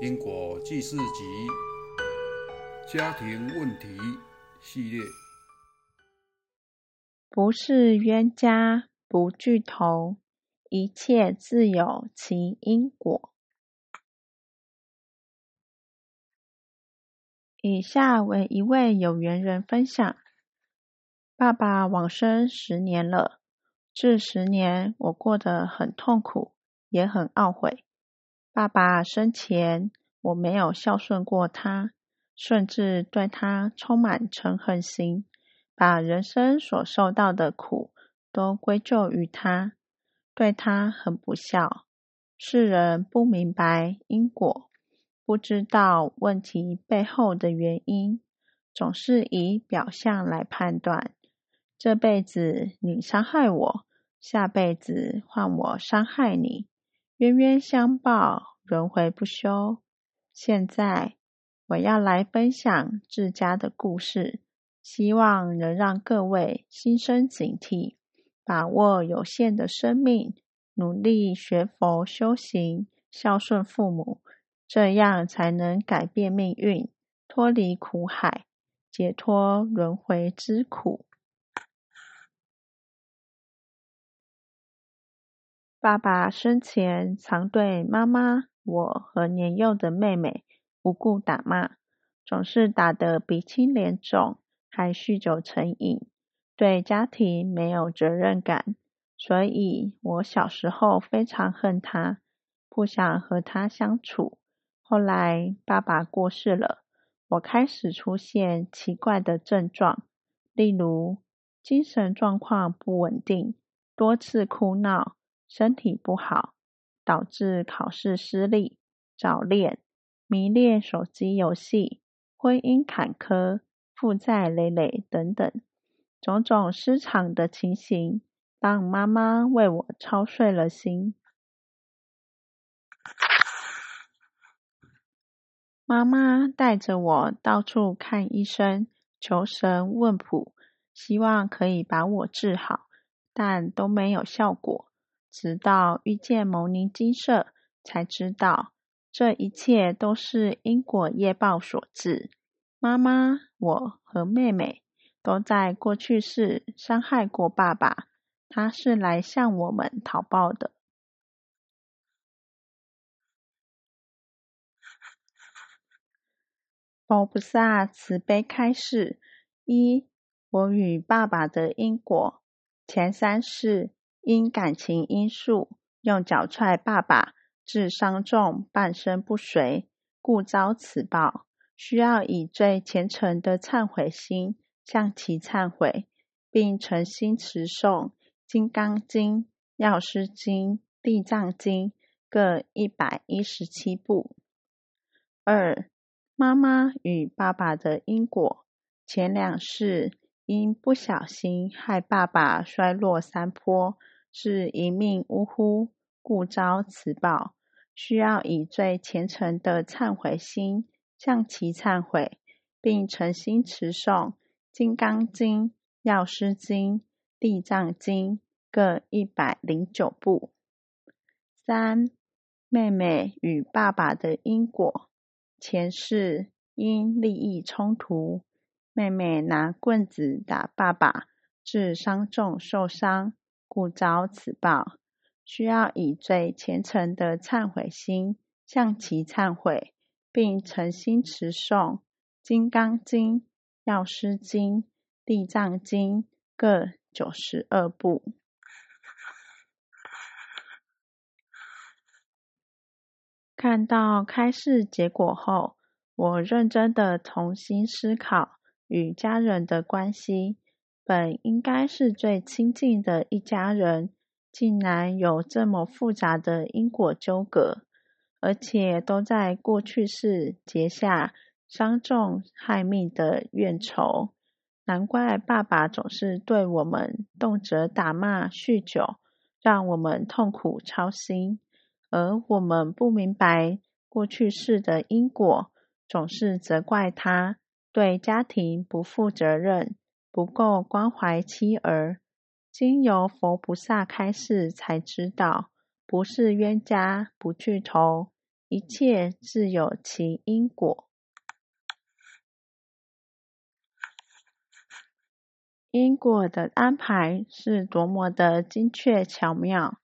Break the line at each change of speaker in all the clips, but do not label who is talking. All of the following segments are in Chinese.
因果记事集家庭问题系列，
不是冤家不聚头，一切自有其因果。以下为一位有缘人分享：爸爸往生十年了，这十年我过得很痛苦，也很懊悔。爸爸生前，我没有孝顺过他，甚至对他充满嗔恨心，把人生所受到的苦都归咎于他，对他很不孝。世人不明白因果，不知道问题背后的原因，总是以表象来判断。这辈子你伤害我，下辈子换我伤害你。冤冤相报，轮回不休。现在我要来分享自家的故事，希望能让各位心生警惕，把握有限的生命，努力学佛修行，孝顺父母，这样才能改变命运，脱离苦海，解脱轮回之苦。爸爸生前常对妈妈、我和年幼的妹妹无故打骂，总是打得鼻青脸肿，还酗酒成瘾，对家庭没有责任感，所以我小时候非常恨他，不想和他相处。后来爸爸过世了，我开始出现奇怪的症状，例如精神状况不稳定，多次哭闹。身体不好，导致考试失利、早恋、迷恋手机游戏、婚姻坎坷、负债累累等等，种种失常的情形，让妈妈为我操碎了心。妈妈带着我到处看医生，求神问卜，希望可以把我治好，但都没有效果。直到遇见牟尼金舍，才知道这一切都是因果业报所致。妈妈、我和妹妹都在过去世伤害过爸爸，他是来向我们讨报的。佛菩萨慈悲开示：一、我与爸爸的因果，前三世。因感情因素，用脚踹爸爸，致伤重，半身不遂，故遭此报。需要以最虔诚的忏悔心向其忏悔，并诚心持诵《金刚经》《药师经》《地藏经》各一百一十七部。二、妈妈与爸爸的因果，前两世因不小心害爸爸摔落山坡。是一命呜呼，故遭此报。需要以最虔诚的忏悔心向其忏悔，并诚心持诵《金刚经》《药师经》《地藏经》各一百零九部。三、妹妹与爸爸的因果：前世因利益冲突，妹妹拿棍子打爸爸，致伤重受伤。故遭此报，需要以最虔诚的忏悔心向其忏悔，并诚心持诵《金刚经》《药师经》《地藏经》各九十二部。看到开示结果后，我认真的重新思考与家人的关系。本应该是最亲近的一家人，竟然有这么复杂的因果纠葛，而且都在过去世结下伤重害命的怨仇。难怪爸爸总是对我们动辄打骂、酗酒，让我们痛苦操心。而我们不明白过去世的因果，总是责怪他对家庭不负责任。不够关怀妻儿，经由佛菩萨开示，才知道不是冤家不聚头，一切自有其因果。因果的安排是多么的精确巧妙！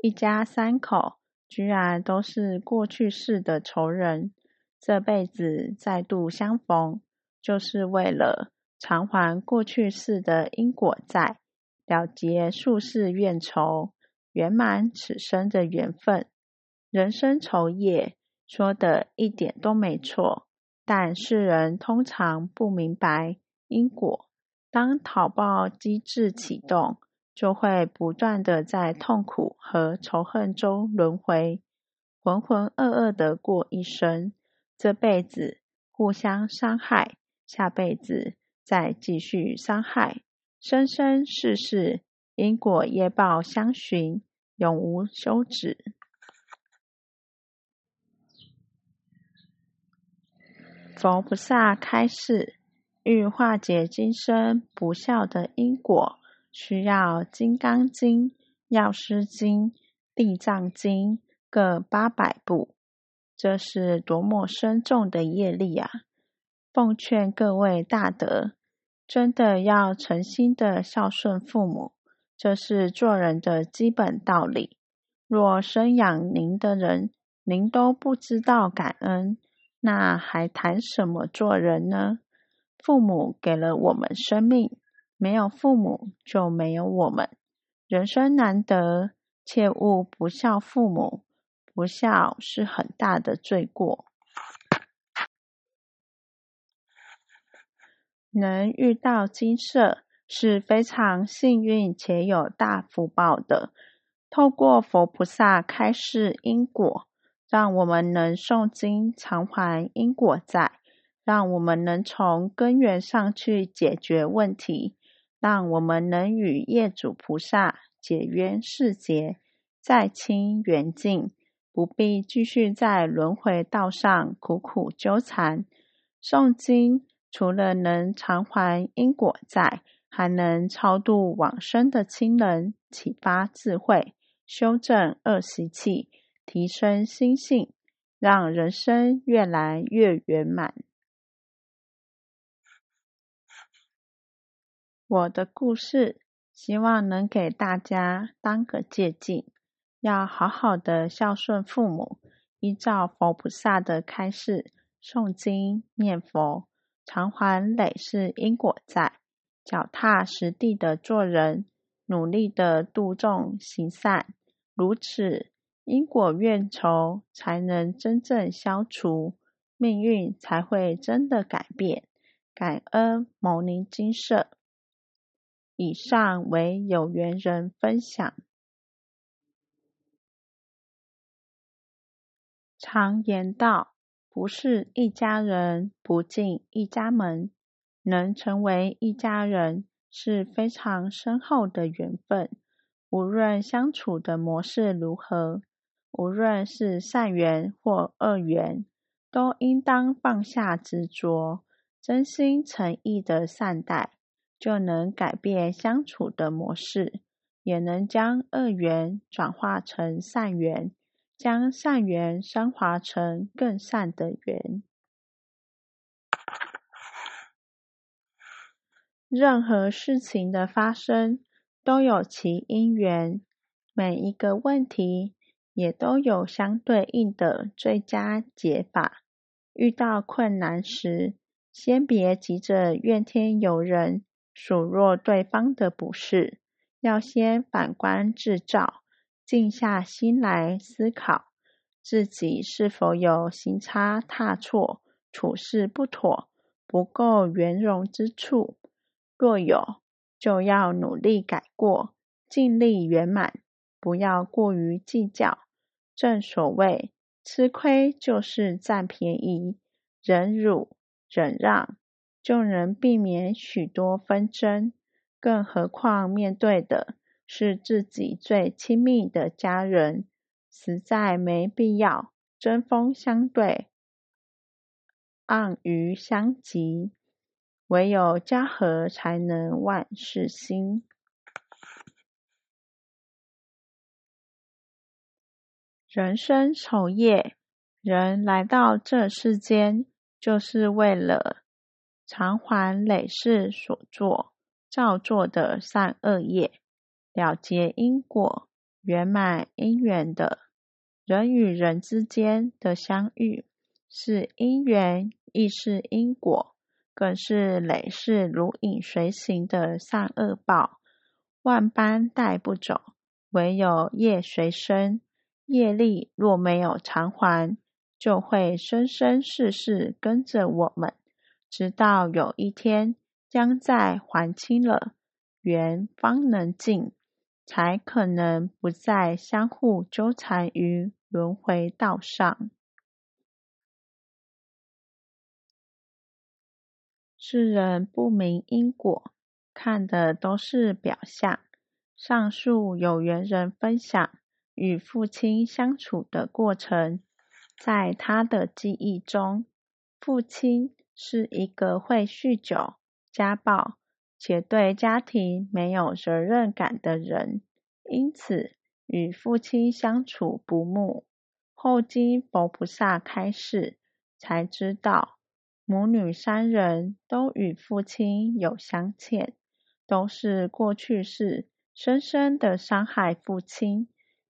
一家三口居然都是过去世的仇人，这辈子再度相逢，就是为了偿还过去世的因果债，了结数世怨仇，圆满此生的缘分。人生仇业说的一点都没错，但世人通常不明白因果。当讨报机制启动，就会不断的在痛苦和仇恨中轮回，浑浑噩噩的过一生。这辈子互相伤害，下辈子再继续伤害，生生世世因果业报相循，永无休止。佛菩萨开示。欲化解今生不孝的因果，需要《金刚经》《药师经》《地藏经》各八百部，这是多么深重的业力啊！奉劝各位大德，真的要诚心的孝顺父母，这是做人的基本道理。若生养您的人，您都不知道感恩，那还谈什么做人呢？父母给了我们生命，没有父母就没有我们。人生难得，切勿不孝父母。不孝是很大的罪过。能遇到金色是非常幸运且有大福报的。透过佛菩萨开示因果，让我们能诵经偿还因果债。让我们能从根源上去解决问题，让我们能与业主菩萨解冤释结，再清缘尽，不必继续在轮回道上苦苦纠缠。诵经除了能偿还因果债，还能超度往生的亲人，启发智慧，修正恶习气，提升心性，让人生越来越圆满。我的故事，希望能给大家当个借鉴，要好好的孝顺父母，依照佛菩萨的开示，诵经念佛，偿还累世因果债，脚踏实地的做人，努力的度众行善，如此因果怨仇才能真正消除，命运才会真的改变。感恩牟尼金舍。以上为有缘人分享。常言道：“不是一家人，不进一家门。”能成为一家人是非常深厚的缘分。无论相处的模式如何，无论是善缘或恶缘，都应当放下执着，真心诚意的善待。就能改变相处的模式，也能将恶缘转化成善缘，将善缘升华成更善的缘。任何事情的发生都有其因缘，每一个问题也都有相对应的最佳解法。遇到困难时，先别急着怨天尤人。数落对方的不是，要先反观自照，静下心来思考自己是否有行差踏错、处事不妥、不够圆融之处。若有，就要努力改过，尽力圆满，不要过于计较。正所谓，吃亏就是占便宜，忍辱忍让。就能避免许多纷争，更何况面对的是自己最亲密的家人，实在没必要针锋相对、暗于相及。唯有家和，才能万事兴。人生丑业，人来到这世间，就是为了偿还累世所作、造作的善恶业，了结因果，圆满因缘的。人与人之间的相遇，是因缘，亦是因果，更是累世如影随形的善恶报，万般带不走，唯有业随身。业力若没有偿还，就会生生世世跟着我们，直到有一天将在还清了，缘方能尽，才可能不再相互纠缠于轮回道上。世人不明因果，看的都是表象。上述有缘人分享与父亲相处的过程。在他的记忆中，父亲是一个会酗酒、家暴且对家庭没有责任感的人，因此与父亲相处不睦。后经佛菩萨开示，才知道母女三人都与父亲有相欠，都是过去世深深的伤害父亲，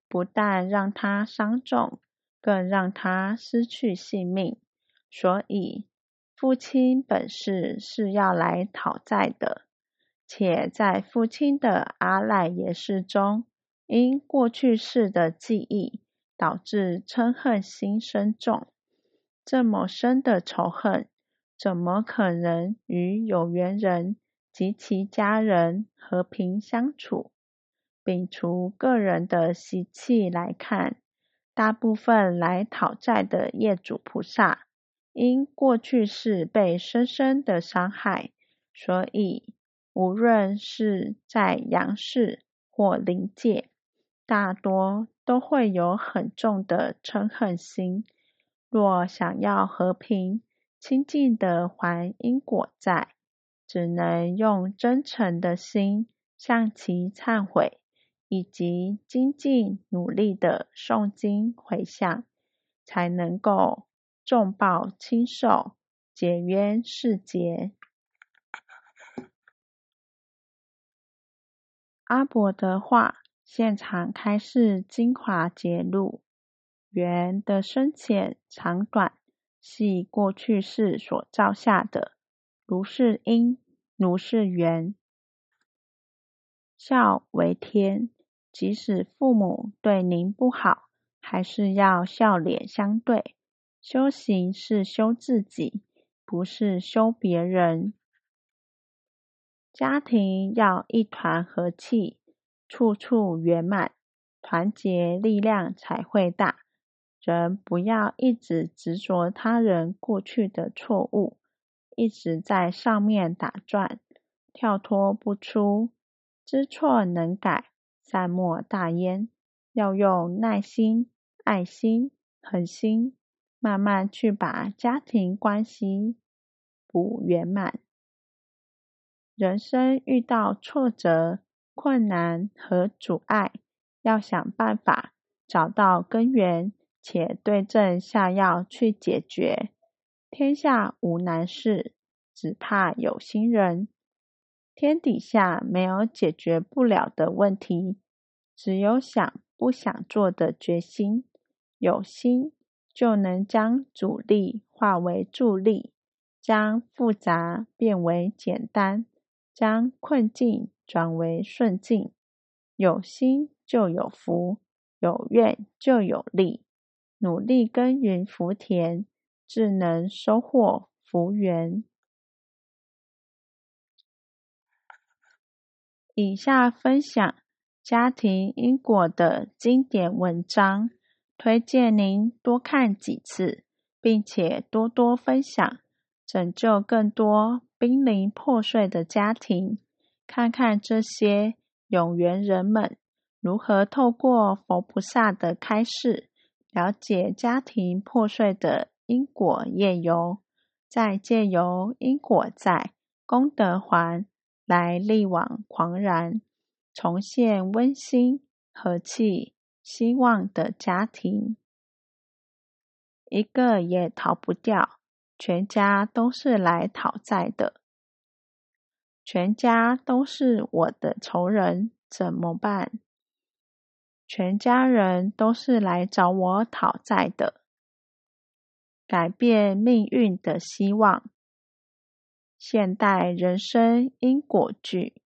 不但让他伤重。更让他失去性命，所以父亲本是是要来讨债的，且在父亲的阿赖耶识中，因过去世的记忆，导致嗔恨心深重。这么深的仇恨，怎么可能与有缘人及其家人和平相处？摒除个人的习气来看。大部分来讨债的业主菩萨，因过去世被深深的伤害，所以无论是在阳世或灵界，大多都会有很重的嗔恨心。若想要和平清净的还因果债，只能用真诚的心向其忏悔。以及精进努力的诵经回向，才能够重报亲受，解冤释结。阿伯的话，现场开示精华节录：缘的深浅长短，系过去世所造下的，如是因，如是缘，孝为天。即使父母对您不好，还是要笑脸相对。修行是修自己，不是修别人。家庭要一团和气，处处圆满，团结力量才会大。人不要一直执着他人过去的错误，一直在上面打转，跳脱不出。知错能改。善莫大焉，要用耐心、爱心、恒心，慢慢去把家庭关系补圆满。人生遇到挫折、困难和阻碍，要想办法找到根源，且对症下药去解决。天下无难事，只怕有心人。天底下没有解决不了的问题，只有想不想做的决心。有心就能将阻力化为助力，将复杂变为简单，将困境转为顺境。有心就有福，有愿就有力。努力耕耘福田，自能收获福缘。以下分享家庭因果的经典文章，推荐您多看几次，并且多多分享，拯救更多濒临破碎的家庭。看看这些有缘人们如何透过佛菩萨的开示，了解家庭破碎的因果业由，再借由因果债功德还。来力挽狂澜，重现温馨、和气、希望的家庭。一个也逃不掉，全家都是来讨债的。全家都是我的仇人，怎么办？全家人都是来找我讨债的。改变命运的希望，现代人生因果剧，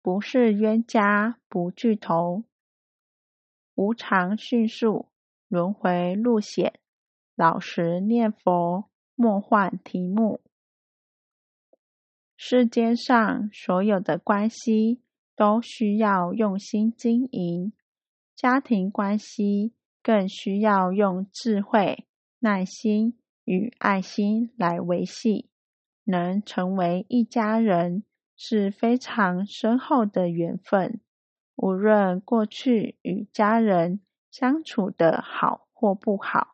不是冤家不聚头，无常迅速，轮回路险，老实念佛，莫换题目。世间上所有的关系都需要用心经营，家庭关系更需要用智慧、耐心与爱心来维系。能成为一家人是非常深厚的缘分。无论过去与家人相处的好或不好，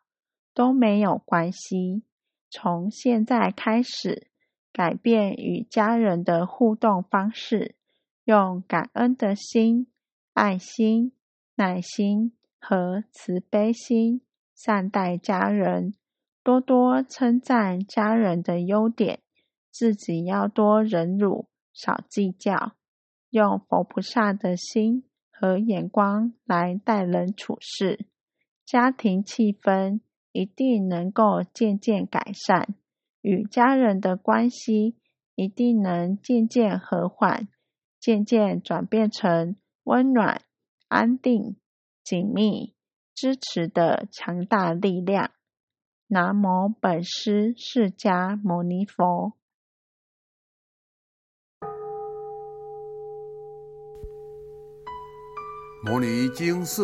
都没有关系。从现在开始。改变与家人的互动方式，用感恩的心、爱心、耐心和慈悲心善待家人，多多称赞家人的优点，自己要多忍辱，少计较，用佛菩萨的心和眼光来待人处事，家庭气氛一定能够渐渐改善。与家人的关系一定能渐渐和缓，渐渐转变成温暖、安定、紧密、支持的强大力量。南无本师释迦牟尼佛。
摩尼经释，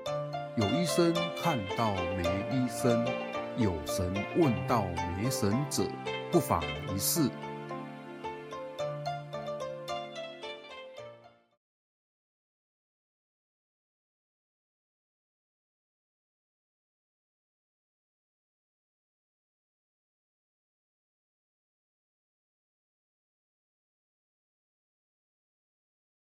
有医生看到没医生，有神问到没神者，不妨一试。